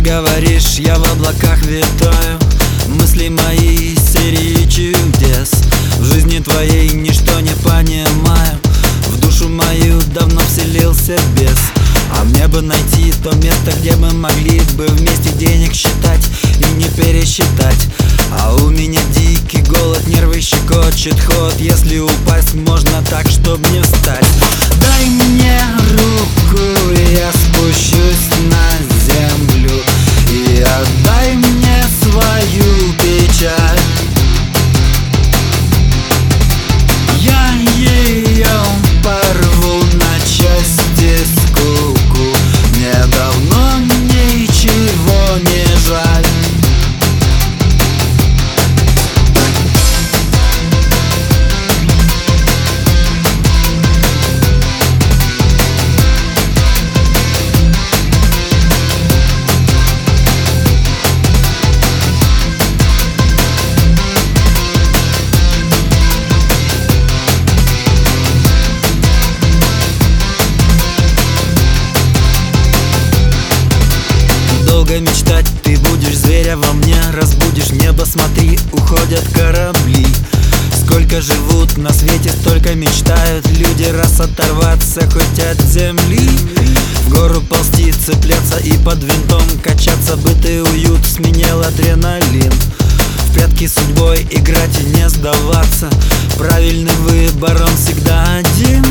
говоришь, я в облаках витаю Мысли мои серии чудес. В жизни твоей ничто не понимаю. В душу мою давно вселился бес. А мне бы найти то место, где мы могли бы вместе денег считать И не пересчитать. А у меня дикий голод, нервы щекочет ход. Если упасть можно так, чтоб не встать. Дай мне Долго мечтать ты будешь зверя во мне Разбудишь небо, смотри, уходят корабли. Сколько живут на свете, столько мечтают Люди раз оторваться хоть от земли. В гору ползти, цепляться и под винтом Качаться, бытый уют сменил адреналин. В прятки судьбой играть и не сдаваться Правильный выбор, он всегда один